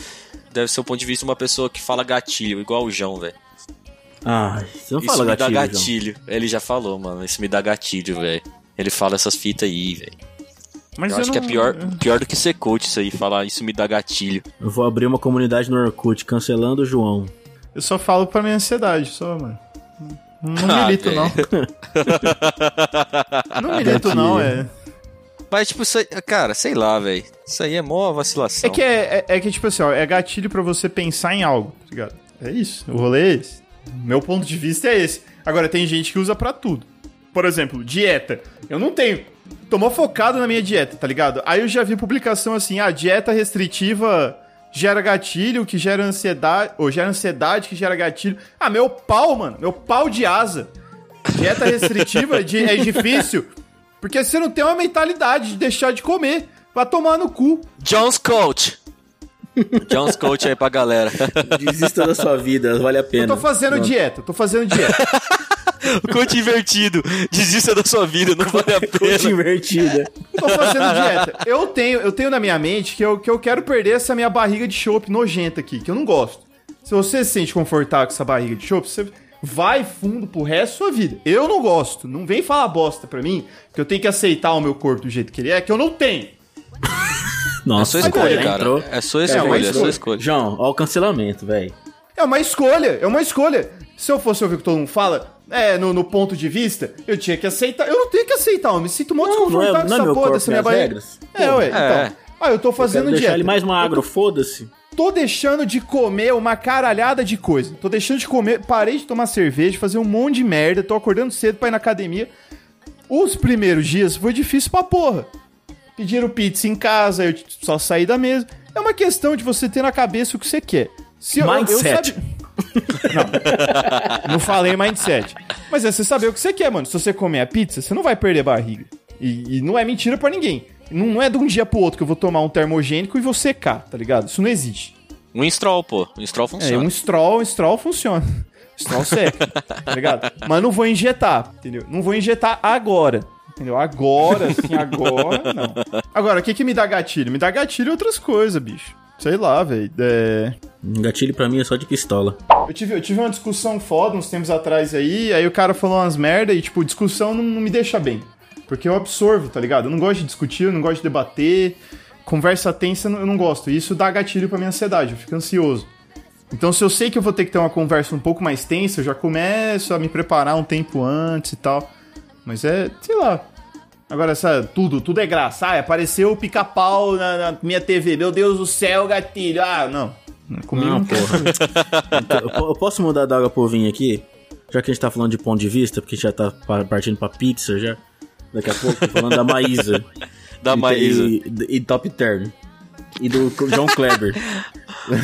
Deve ser o ponto de vista de uma pessoa que fala gatilho, igual o João, velho. Ai, você não Isso fala me gatilho, dá João. gatilho. Ele já falou, mano. Isso me dá gatilho, velho. Ele fala essas fitas aí, velho. Mas Eu acho que é não- pior, pior do que ser coach isso aí, falar isso me dá gatilho. Eu vou abrir uma comunidade no Orkut cancelando o João. Eu só falo pra minha ansiedade, só, mano. Não Ah, milito, é. não. Não milito, não, é. Mas, tipo, isso aí, cara, sei lá, velho. Isso aí é mó vacilação. É que, é, é, é que, tipo assim, ó, é gatilho pra você pensar em algo, tá ligado? É isso, o rolê é esse. Meu ponto de vista é esse. Agora, tem gente que usa pra tudo. Por exemplo, dieta. Eu não tenho. Tô mó focado na minha dieta, tá ligado? Aí eu já vi publicação assim, ah, dieta restritiva gera gatilho, que gera ansiedade, ou gera ansiedade, que gera gatilho. Ah, meu pau, mano, meu pau de asa. Dieta restritiva de- é difícil, porque você não tem uma mentalidade de deixar de comer. Vai tomar no cu. Jones Coach. Jones Coach aí pra galera. Desista da sua vida, vale a pena. Eu tô fazendo dieta, tô fazendo dieta. Coach invertido. Desista da sua vida, não vale a Coach pena. invertida. tô fazendo dieta. Eu tenho, eu tenho na minha mente que eu, que eu quero perder essa minha barriga de chopp nojenta aqui, que eu não gosto. Se você se sente confortável com essa barriga de chopp, você vai fundo pro resto da sua vida. Eu não gosto. Não vem falar bosta pra mim que eu tenho que aceitar o meu corpo do jeito que ele é, que eu não tenho. Nossa, É sua escolha, já cara. entrou. É sua escolha, é, escolha. sua escolha. João, ó o cancelamento, velho. É uma escolha, é uma escolha. Se eu fosse ouvir o que todo mundo fala, é, no, no ponto de vista, eu tinha que aceitar. Eu não tenho que aceitar, eu me sinto muito é- desconfortável é com meu essa porra dessa minha barriga. É, ué, É. então. Ah, eu tô fazendo deixar dieta. ele mais magro, foda-se. tô deixando de comer uma caralhada de coisa. Tô deixando de comer, parei de tomar cerveja, fazer um monte de merda, tô acordando cedo pra ir na academia. Os primeiros dias foi difícil pra porra. Pediram pizza em casa, eu só saí da mesa. É uma questão de você ter na cabeça o que você quer. Se eu- eu Mindset. sabe- Não. Não falei mindset. Mas é você saber o que você quer, mano. Se você comer a pizza, você não vai perder barriga. E, e não é mentira pra ninguém. Não, não é de um dia pro outro que eu vou tomar um termogênico e vou secar, tá ligado? Isso não existe. Um Stroll, pô. Um Stroll É, funciona. um stroll, um stroll funciona. Stroll seca, tá ligado? Mas não vou injetar, entendeu? Não vou injetar agora. Entendeu? Agora, assim, agora, não. Agora, o que que me dá gatilho? Me dá gatilho outras coisas, bicho. Sei lá, velho. É... Gatilho pra mim é só de pistola. Eu tive, eu tive uma discussão foda uns tempos atrás aí, aí o cara falou umas merda e, tipo, discussão não, não me deixa bem. Porque eu absorvo, tá ligado? Eu não gosto de discutir, eu não gosto de debater. Conversa tensa eu não gosto. E isso dá gatilho pra minha ansiedade, eu fico ansioso. Então, se eu sei que eu vou ter que ter uma conversa um pouco mais tensa, eu já começo a me preparar um tempo antes e tal. Mas é, sei lá. Agora, essa, tudo, tudo é graça. Ah, apareceu o pica-pau na, na minha TV. Meu Deus do céu, gatilho. Ah, não. Comigo Não, porra. Então, eu po- eu posso mudar da água pro vinho aqui? Já que a gente tá falando de ponto de vista, porque a gente já tá pa- partindo pra pizza já. Daqui a pouco, tô falando da Maísa. Da E- Maísa. E, e Top Term. E do John Kleber.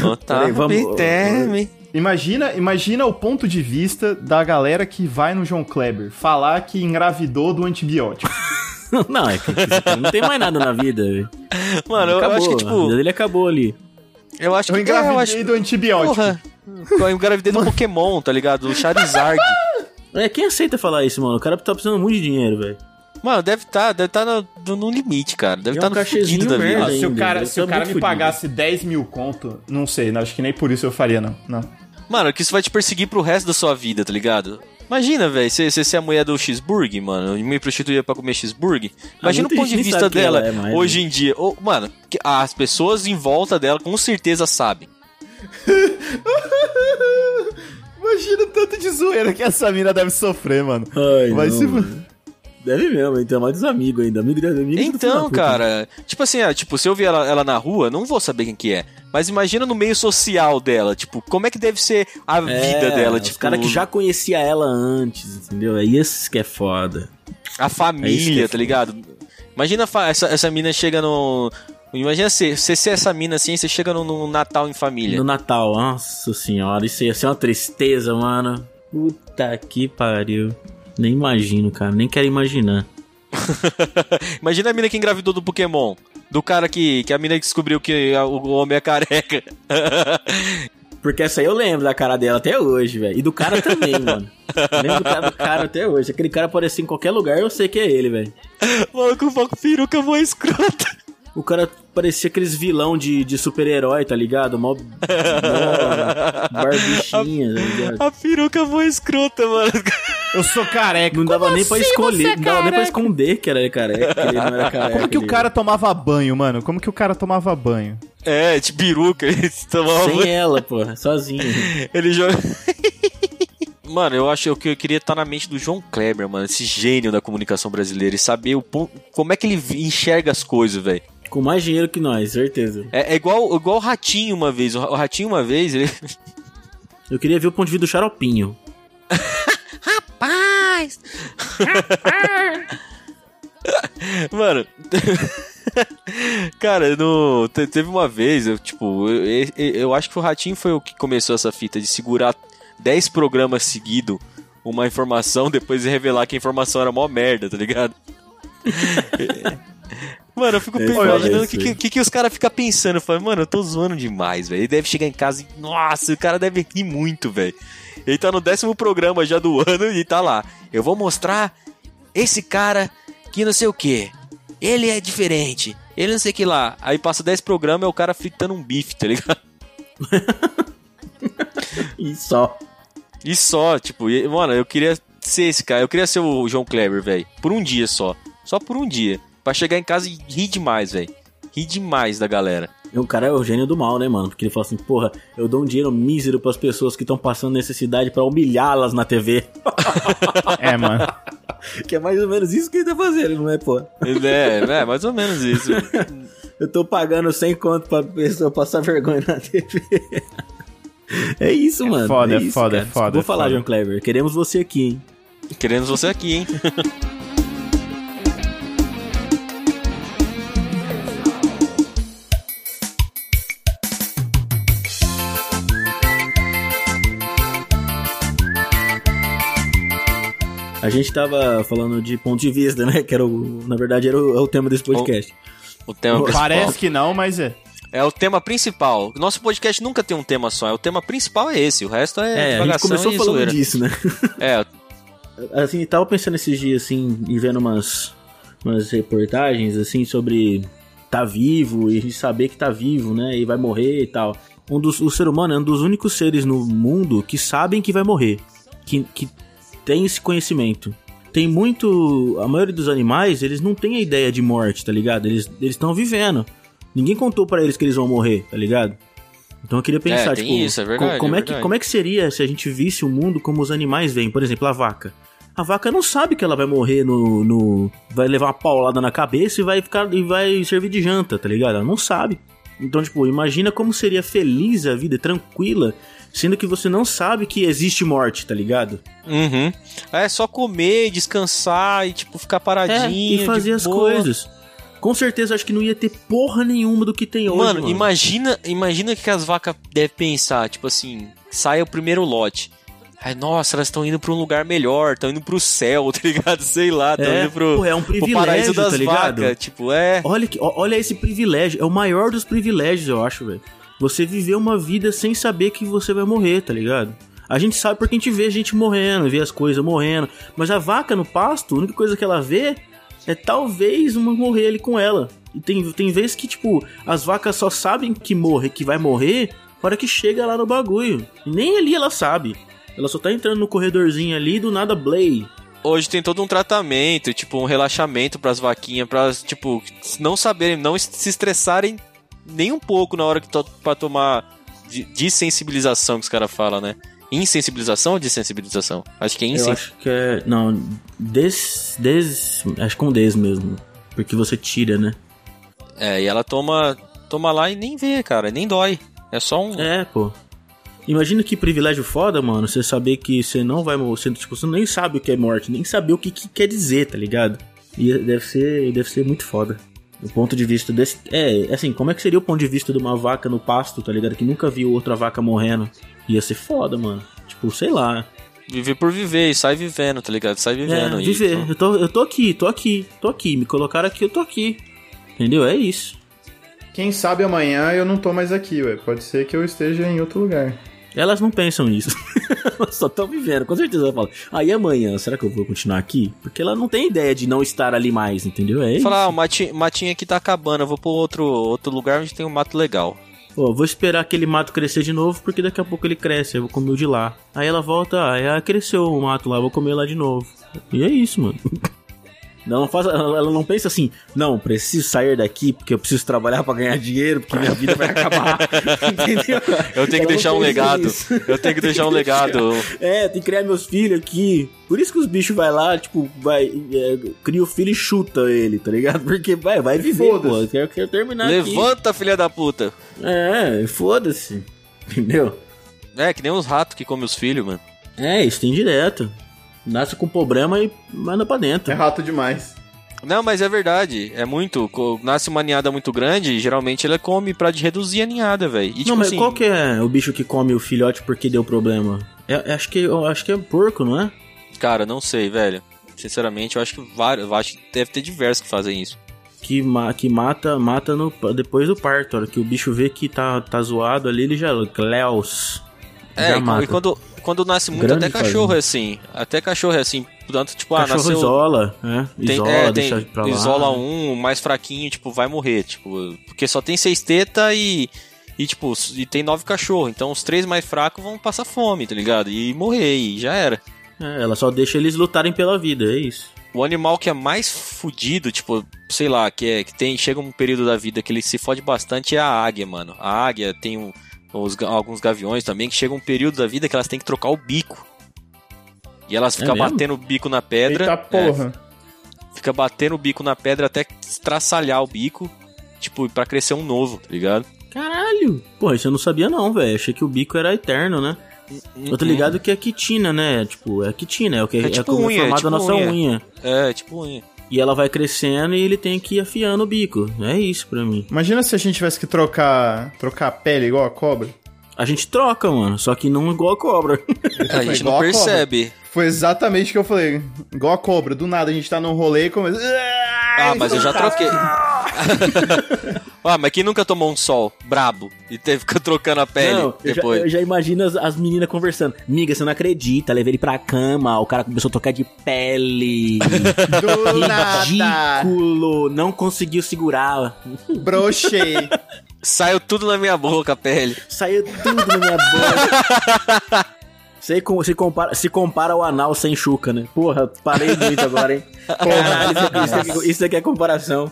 Oh, Peraí, vamos- teme. Imagina, imagina o ponto de vista da galera que vai no João Kleber falar que engravidou do antibiótico. não, é que não tem mais nada na vida. velho. Mano, eu, eu acabou, acho que, a tipo. vida dele acabou ali. Eu acho Eu que. é, engravidei eu acho, do antibiótico. porra. Eu engravidei do Pokémon, tá ligado? Do Charizard. É, quem aceita falar isso, mano? O cara tá precisando muito de dinheiro, velho. Mano, deve tá, deve tá no, no- limite, cara. Deve E é estar um no fudido da vida. Ah, se o cara, se o tá cara me fudido. pagasse 10 mil conto, não sei, não, acho que nem por isso eu faria, não. não. Mano, que isso vai te perseguir pro resto da sua vida, tá ligado? Imagina, velho, você ser a mulher do cheeseburger, mano, e me prostituir pra comer cheeseburger. Imagina o muita ponto de vista dela ela é mais, hoje em dia. Mano, as pessoas em volta dela com certeza sabem. Imagina o tanto de zoeira que essa mina deve sofrer, mano. Ai, Vai não, se- mano. Deve mesmo, então mais dos amigos ainda. Amigo de amigo Então, cara, tipo assim, tipo, se eu ver ela, ela na rua, não vou saber quem que é. Mas imagina no meio social dela, tipo, como é que deve ser a É, vida dela, os tipo, cara que já conhecia ela antes, entendeu? É isso que é foda. a É que família, é tá ligado? Imagina essa, essa mina chega no. Imagina você, você ser essa mina assim, você chega no, no Natal em família. No Natal, nossa senhora, isso ia ser uma tristeza, mano. Puta que pariu. Nem imagino, cara, nem quero imaginar. Imagina a mina que engravidou do Pokémon. Do cara que, que a mina descobriu que a- o homem é careca. Porque essa aí eu lembro da cara dela até hoje, velho. E do cara também, mano. Eu lembro do cara, do cara até hoje. Aquele cara aparecer em qualquer lugar, eu sei que é ele, velho. Mano, com o peruca mó escrota. O cara parecia aqueles vilão de, de super-herói, tá ligado? Mó, barbichinha, tá ligado? A peruca mó escrota, mano. Eu sou careca. Não dava Como nem pra assim escolher, você é não dava nem pra esconder que era careca, que ele não era careca. Como que o cara tomava banho, mano? Como que o cara tomava banho? É, de peruca. Ele tomava Sem ela, porra, sozinho. Ele joga. Mano, eu acho que eu queria estar na mente do João Kleber, mano, esse gênio da comunicação brasileira e saber o pon- como é que ele enxerga as coisas, velho. Com mais dinheiro que nós, certeza. É, é igual, igual o Ratinho uma vez. O Ratinho uma vez, ele. Eu queria ver o ponto de vista do xaropinho. Rapaz! Mano. Cara, no, te- teve uma vez, eu, tipo, eu, eu- eu acho que o Ratinho foi o que começou essa fita de segurar 10 programas seguidos uma informação, depois revelar que a informação era mó merda, tá ligado? Mano, eu fico É, imaginando o isso que, que, que os caras ficam pensando. Eu falo, mano, eu tô zoando demais, velho. Ele deve chegar em casa e. Nossa, o cara deve rir muito, velho. Ele tá no décimo programa já do ano e tá lá. Eu vou mostrar esse cara que não sei o que. Ele é diferente. Ele não sei o que lá. Aí passa 10 programas é o cara fritando um bife, tá ligado? E só. E só, tipo, e- mano, eu queria ser esse cara. Eu queria ser o João Kleber, velho. Por um dia só. Só por um dia. Pra chegar em casa e rir demais, velho. Rir demais da galera. O cara é o gênio do mal, né, mano? Porque ele fala assim, porra, eu dou um dinheiro mísero pras pessoas que estão passando necessidade pra humilhá-las na TV. É, mano. que é mais ou menos isso que ele tá fazendo, não é, pô? É, é mais ou menos isso. Eu tô pagando 100 conto pra pessoa passar vergonha na TV. é isso, mano. foda, é isso, foda, cara. é foda, Vou é falar, foda. João Kleber. Queremos você aqui, hein? Queremos você aqui, hein? A gente tava falando de ponto de vista, né? Que era o, na verdade era o, é o tema desse podcast. O tema principal. Parece que não, mas é. É o tema principal. Nosso podcast nunca tem um tema só. É o tema principal é esse. O resto é, É, a gente começou e falando zoeira. disso, né? É, Assim, tava pensando esses dias, assim, e vendo umas, umas reportagens, assim, sobre tá vivo e a gente saber que tá vivo, né? E vai morrer e tal. Um dos, o ser humano é um dos únicos seres no mundo que sabem que vai morrer. Que, que tem esse conhecimento. Tem muito. A maioria dos animais, eles não têm a ideia de morte, tá ligado? Eles estão vivendo. Ninguém contou pra eles que eles vão morrer, tá ligado? Então eu queria pensar, É, tem tipo, isso, é verdade, co- como, é é que, como é que seria se a gente visse o mundo como os animais veem? Por exemplo, a vaca. A vaca não sabe que ela vai morrer no. no vai levar uma paulada na cabeça e vai ficar e vai servir de janta, tá ligado? Ela não sabe. Então, tipo, imagina como seria feliz a vida, tranquila, sendo que você não sabe que existe morte, tá ligado? Uhum. É só comer, descansar e, tipo, ficar paradinho. É, e fazer as boa. coisas. Com certeza acho que não ia ter porra nenhuma do que tem hoje. Mano, Mano, imagina, imagina que as vacas devem pensar, tipo assim, sai o primeiro lote. Ai, nossa, elas estão indo pra um lugar melhor, estão indo pro céu, tá ligado? Sei lá, estão É, indo pro, pô, é um pro privilégio, paraíso das tá ligado? vacas. Tipo, é. Olha, que, olha esse privilégio. É o maior dos privilégios, eu acho, velho. Você viver uma vida sem saber que você vai morrer, tá ligado? A gente sabe porque a gente vê gente morrendo, vê as coisas morrendo. Mas a vaca no pasto, a única coisa que ela vê é talvez uma morrer ali com ela. E tem, tem vezes que, tipo, as vacas só sabem que morre, que vai morrer, na hora que chega lá no bagulho. E nem ali ela sabe. Ela só tá entrando no corredorzinho ali do nada Blay. Hoje tem todo um tratamento, tipo, um relaxamento pras vaquinhas, pra, tipo, não saberem, não se estressarem nem um pouco na hora que to pra tomar de- desensibilização que os caras falam, né? Insensibilização ou desensibilização? Acho que é Eu insen... acho que é. Não, des. des acho que com des mesmo. Porque você tira, né? É, e ela toma, toma lá e nem vê, cara, nem dói. É só um. É, pô. Imagina que privilégio foda, mano. Você saber que você não vai morrer. Tipo, você nem sabe o que é morte, nem saber o que, que quer dizer, tá ligado? E deve ser, deve ser muito foda. O ponto de vista desse. É, assim, como é que seria o ponto de vista de uma vaca no pasto, tá ligado? Que nunca viu outra vaca morrendo. Ia ser foda, mano. Tipo, sei lá. Viver por viver e sai vivendo, tá ligado? Sai vivendo. É, e- viver. Eu tô, eu tô aqui, tô aqui, tô aqui. Me colocaram aqui, eu tô aqui. Entendeu? É isso. Quem sabe amanhã eu não tô mais aqui, ué. Pode ser que eu esteja em outro lugar. Elas não pensam nisso. Elas só estão vivendo. Com certeza ela fala. Aí amanhã, será que eu vou continuar aqui? Porque ela não tem ideia de não estar ali mais, entendeu? É isso. Falar, ah, o matinho, matinho aqui tá acabando, eu vou pro outro, outro lugar onde tem um mato legal. Pô, vou esperar aquele mato crescer de novo, porque daqui a pouco ele cresce, eu vou comer o de lá. Aí ela volta, ah, é, cresceu o mato lá, vou comer lá de novo. E é isso, mano. Não faz, ela não pensa assim, não, preciso sair daqui porque eu preciso trabalhar pra ganhar dinheiro, porque minha vida vai acabar. Entendeu? Eu tenho que Ela deixar um legado. nisso. Eu tenho que deixar um legado. É, tem que criar meus filhos aqui. Por isso que os bichos vai lá, tipo, vai, é, cria o filho e chuta ele, tá ligado? Porque vai, vai viver, pô. Foda-se. Eu quero, quero terminar aqui. Levanta, filha da puta. É, foda-se. Entendeu? É, que nem os ratos que comem os filhos, mano. É, isso tem direto. Nasce com problema e manda pra dentro. É rato demais. Não, mas é verdade. É muito. Nasce uma ninhada muito grande, geralmente ela come pra reduzir a ninhada, velho. E tipo não, mas assim. qual que é o bicho que come o filhote porque deu problema? É, é- acho, que, eu acho que é porco, não é? Cara, não sei, velho. Sinceramente, eu acho que vários. Eu acho que deve ter diversos que fazem isso. Que, ma que mata mata no, depois do parto. A hora que o bicho vê que tá, tá zoado ali, ele já. Cleus. É, já e, mata. e quando, quando nasce muito, Grande até cachorro fazenda. é assim. Até cachorro é assim. Portanto, tipo, ah, Cachorro nasceu. isola, né? Tem, isola, é, deixa tem, pra lá. isola um, o mais fraquinho, tipo, vai morrer, tipo, porque só tem seis tetas e, e, tipo, e tem nove cachorros, então os três mais fracos vão passar fome, tá ligado? E morrer, e já era. É, ela só deixa eles lutarem pela vida, é isso. O animal que é mais fudido, tipo, sei lá, que é que tem chega um período da vida que ele se fode bastante é a águia, mano. A águia tem um, os alguns gaviões também que chega um período da vida que elas têm que trocar o bico. E elas ficam mesmo? batendo o bico na pedra. Eita é, porra. fica batendo o bico na pedra até estraçalhar o bico, tipo, pra crescer um novo, tá ligado? Caralho! Pô, isso eu não sabia não, velho. Achei que o bico era eterno, né? Eu tô ligado que é quitina, né? Tipo, é quitina, é o que É é, tipo como é unha, é tipo a nossa unha. unha. É, tipo unha. E ela vai crescendo e ele tem que ir afiando o bico. É isso pra mim. Imagina se a gente tivesse que trocar, trocar a pele igual a cobra. A gente troca, mano, só que não igual a cobra. A gente não percebe. Foi exatamente o que eu falei. Igual a cobra, do nada a gente tá num rolê e começa. Ah, mas eu já troquei. ah, mas quem nunca tomou um sol brabo e teve que trocando a pele Não, eu já, depois? eu já imagino as, as meninas conversando. Miga, você não acredita, levei ele pra cama, o cara começou a tocar de pele. Do nada. Ridículo, não conseguiu segurar. Brochei. Saiu tudo na minha boca a pele. Saiu tudo na minha boca. Você com- se compara, se compara ao anal sem chuca, né? Porra, parei muito agora, hein? Caralho, isso, aqui- isso, aqui- isso aqui é comparação.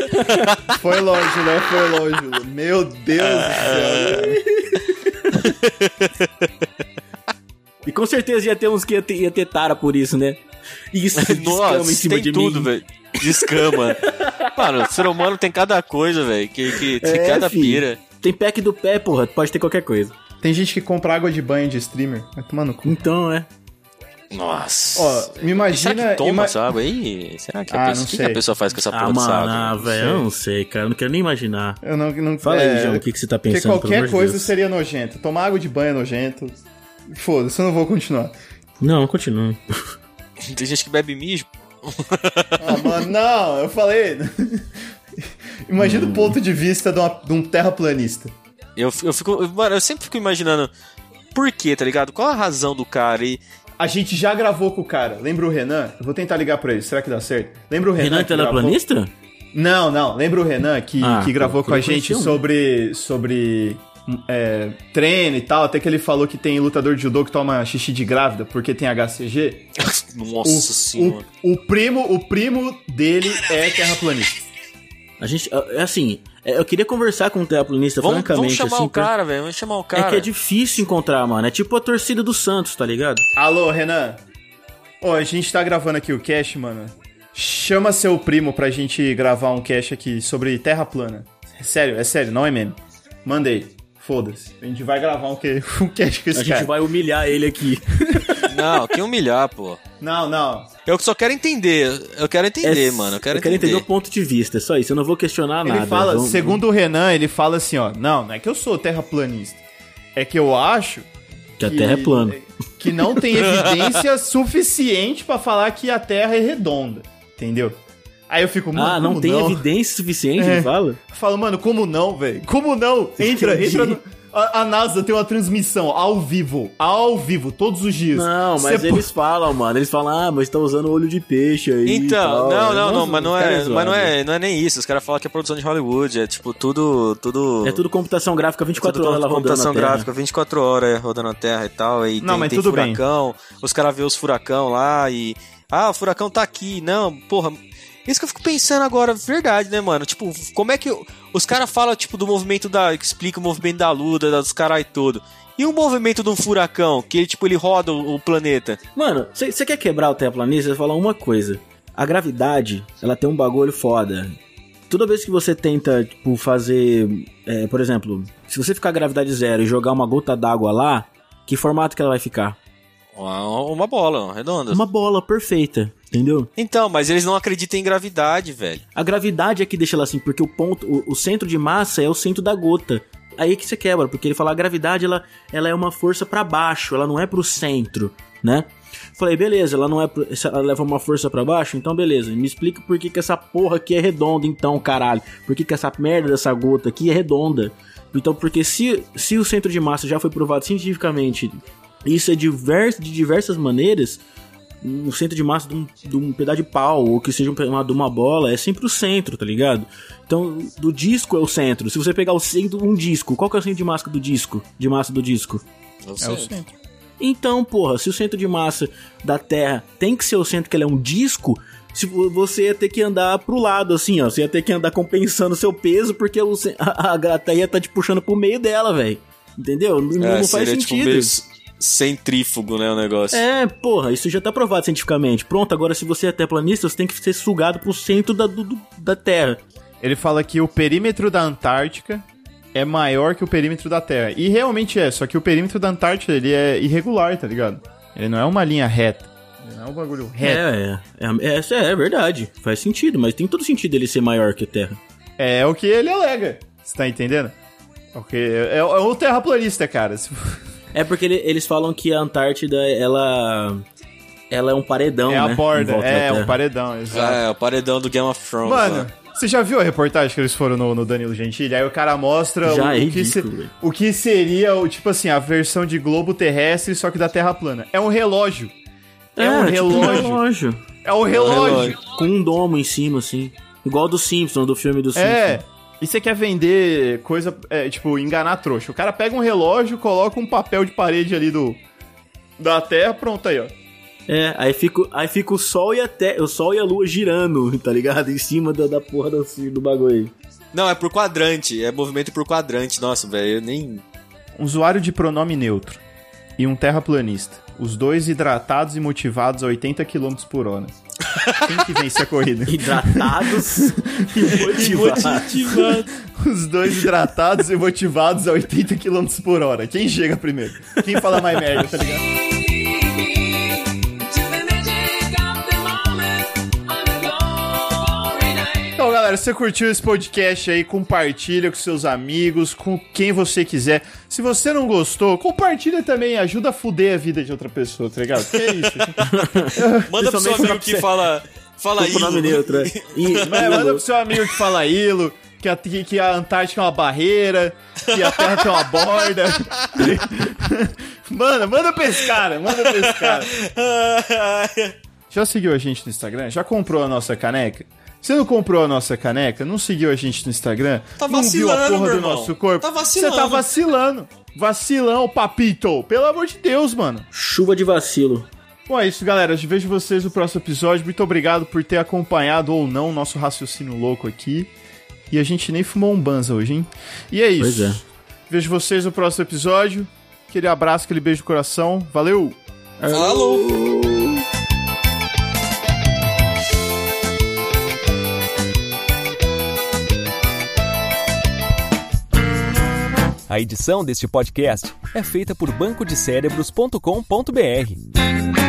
Foi longe, né? Foi longe. Meu Deus do céu. E com certeza ia ter uns que ia ter, ia ter tara por isso, né? Isso, descama em Nossa, cima tem de tudo, mim. velho. Descama. Mano, o ser humano tem cada coisa, velho. Que, que tem É, cada fi. pira. Tem pack do pé, porra, pode ter qualquer coisa. Tem gente que compra água de banho de streamer. Vai tomar no cu. Então, é. Nossa. Ó, me imagina. Será que toma ima- essa água aí? Será que a Ah, pessoa, não o que, sei. que a pessoa faz com essa Ah, porra mano, água? ah, velho, eu não sei, cara. Eu não quero nem imaginar. Eu não, não Fala é, aí, João, o que, que você tá Porque pensando, pelo qualquer coisa Deus? seria nojento. Tomar água de banho é nojento. Foda-se, eu não vou continuar. Não, continua. Tem gente que bebe mijo. Ah, mano, não, eu falei. Imagina Hum. o ponto de vista de, uma- de um terraplanista. Eu, eu fico. Mano, eu sempre fico imaginando. Por quê, tá ligado? Qual a razão do cara? E A gente já gravou com o cara. Lembra o Renan? Eu vou tentar ligar pra ele. Será que dá certo? Lembra o Renan? Renan é gravou- terraplanista? Não, não. Lembra o Renan que, Ah, que gravou com a gente sobre, sobre é, treino e tal? Até que ele falou que tem lutador de judô que toma xixi de grávida porque tem HCG. Nossa senhora. o, o primo, o primo dele é terraplanista. A gente, é assim, é, eu queria conversar com um terraplanista, Vamos, francamente. vamos chamar assim, o cara, velho. Vamos chamar o cara. É que é difícil encontrar, mano. É tipo a torcida do Santos, tá ligado? Alô, Renan. Ô, a gente tá gravando aqui o cast, mano. Chama seu primo pra gente gravar um cast aqui sobre terra plana. É sério, é sério, não é meme. Mandei. Foda-se. A gente vai gravar um, que, um cast com esse A gente cara. vai humilhar ele aqui. Não, que humilhar, pô. Não, não. Eu só quero entender. Eu quero entender, É, mano. Eu quero eu quero entender. entender o ponto de vista, é só isso. Eu não vou questionar Ele nada. fala, Vamos- segundo o Renan, ele fala assim, ó. Não, não é que eu sou terraplanista. É que eu acho Que a Terra é plana. Que não tem evidência suficiente pra falar que a Terra é redonda. Entendeu? Aí eu fico, mano, Ah, não como tem não? evidência suficiente, É. fala? Fala, mano, como não, velho? Como não? Entra, Entendi. entra. No... A, a NASA tem uma transmissão ao vivo, ao vivo, todos os dias. Não, mas Cê eles falam, mano. Eles falam, ah, mas tá usando olho de peixe aí. Então, tal. não, não, não, mas não é, mas não é, não é nem isso. Os caras falam que é produção de Hollywood, é tipo tudo, tudo. É tudo computação gráfica 24 tudo horas lá rodando computação na Terra. gráfica, 24 horas é, rodando a Terra e tal, e Não, tem, mas tem tudo bem. furacão, os caras vê os furacão lá e ah, o furacão tá aqui. Não, porra, isso que eu fico pensando agora, verdade, né, mano? Tipo, como é que os caras falam tipo do movimento da que explica o movimento da lua, dos caras e tudo. E o movimento de um furacão, que tipo ele roda o, o planeta? Mano, você quer quebrar o terraplanista? Você falar uma coisa. A gravidade, ela tem um bagulho foda. Toda vez que você tenta, tipo, fazer. é, por exemplo, se você ficar gravidade zero e jogar uma gota d'água lá, que formato que ela vai ficar? Uma, uma bola, redonda. Uma bola perfeita, entendeu? Então, mas eles não acreditam em gravidade, velho. A gravidade é que deixa ela assim, porque o ponto, o, o centro de massa é o centro da gota. Aí que você quebra, porque ele fala a gravidade ela, ela é uma força pra baixo, ela não é pro centro, né? Falei, beleza, ela não é pro, ela leva uma força pra baixo, então beleza. Me explica por que, que essa porra aqui é redonda, então, caralho. Por que, que essa merda dessa gota aqui é redonda? Então, porque se, se o centro de massa já foi provado cientificamente, isso é de diversas maneiras, o centro de massa de um, de um pedaço de pau, ou que seja um, uma, de uma bola, é sempre o centro, tá ligado? Então, do disco é o centro. Se você pegar o centro um disco, qual que é o centro de massa do disco? De massa do disco? É o centro. Então, porra, se o centro de massa da Terra tem que ser o centro que ele é um disco, se vo- você ia ter que andar pro lado, assim, ó. Você ia ter que andar compensando o seu peso, porque o, ce- a, a Terra ia tá te puxando pro meio dela, velho. Entendeu? Não, É, não faz seria, tipo, sentido. meio centrífugo, né, o negócio. É, porra, isso já tá provado cientificamente. Pronto, agora se você é terraplanista, você tem que ser sugado pro centro da, do- da Terra. Ele fala que o perímetro da Antártica é maior que o perímetro da Terra. E realmente é, só que o perímetro da Antártica ele é irregular, tá ligado? Ele não é uma linha reta. Ele não é um bagulho reto. É, é, é, é, é verdade. Faz sentido, mas tem todo sentido ele ser maior que a Terra. É, o que ele alega. Você tá entendendo? Porque é, é um terraplanista, cara. É porque ele- eles falam que a Antártida, ela. Ela é um paredão, É né? a em borda, é um paredão, exato. É, o paredão do Game of Thrones. Mano, lá. você já viu a reportagem que eles foram no, no Danilo Gentili? Aí o cara mostra Já o, é o que se- o que seria, o, tipo assim, a versão de globo terrestre, só que da Terra plana. É um relógio. É, um tipo relógio. relógio. É um relógio. Com um domo em cima, assim. Igual do Simpsons, do filme do É. E você quer vender coisa, é, tipo, enganar trouxa. O cara pega um relógio, coloca um papel de parede ali do da Terra, pronto aí, ó. É, aí fica, aí fica o sol e a te, o sol e a lua girando, tá ligado? Em cima da, da porra do, do bagulho. Não, é por quadrante. É movimento por quadrante. Nossa, velho, eu nem. Um usuário de pronome neutro e um terraplanista. Os dois hidratados e motivados a 80 km por hora. Quem que vence a corrida? Hidratados e motivados. Os dois hidratados e motivados a 80 km por hora. Quem chega primeiro? Quem fala mais merda, tá ligado? Galera, se você curtiu esse podcast aí, compartilha com seus amigos, com quem você quiser. Se você não gostou, compartilha também, ajuda a fuder a vida de outra pessoa, tá ligado? Que é isso? Manda pro seu amigo que fala. Fala Com o nome aí. neutro. é. E, É, manda pro seu amigo que fala hilo, que a, que, que a Antártica é uma barreira, que a Terra tem uma borda. manda, manda pra esse cara, manda pra esse cara. Já seguiu a gente no Instagram? Já comprou a nossa caneca? Você não comprou a nossa caneca? Não seguiu a gente no Instagram? Tá não viu a porra do nosso corpo? Tá vacilando. Você tá vacilando. Vacilão, papito. Pelo amor de Deus, mano. chuva de vacilo. Bom, é isso, galera. Eu vejo vocês no próximo episódio. Muito obrigado por ter acompanhado ou não o nosso raciocínio louco aqui. E a gente nem fumou um banza hoje, hein? E é isso. Pois é. Vejo vocês no próximo episódio. Aquele abraço, aquele beijo no coração. Valeu! Falou! A edição deste podcast é feita por bancodecérebros.com.br.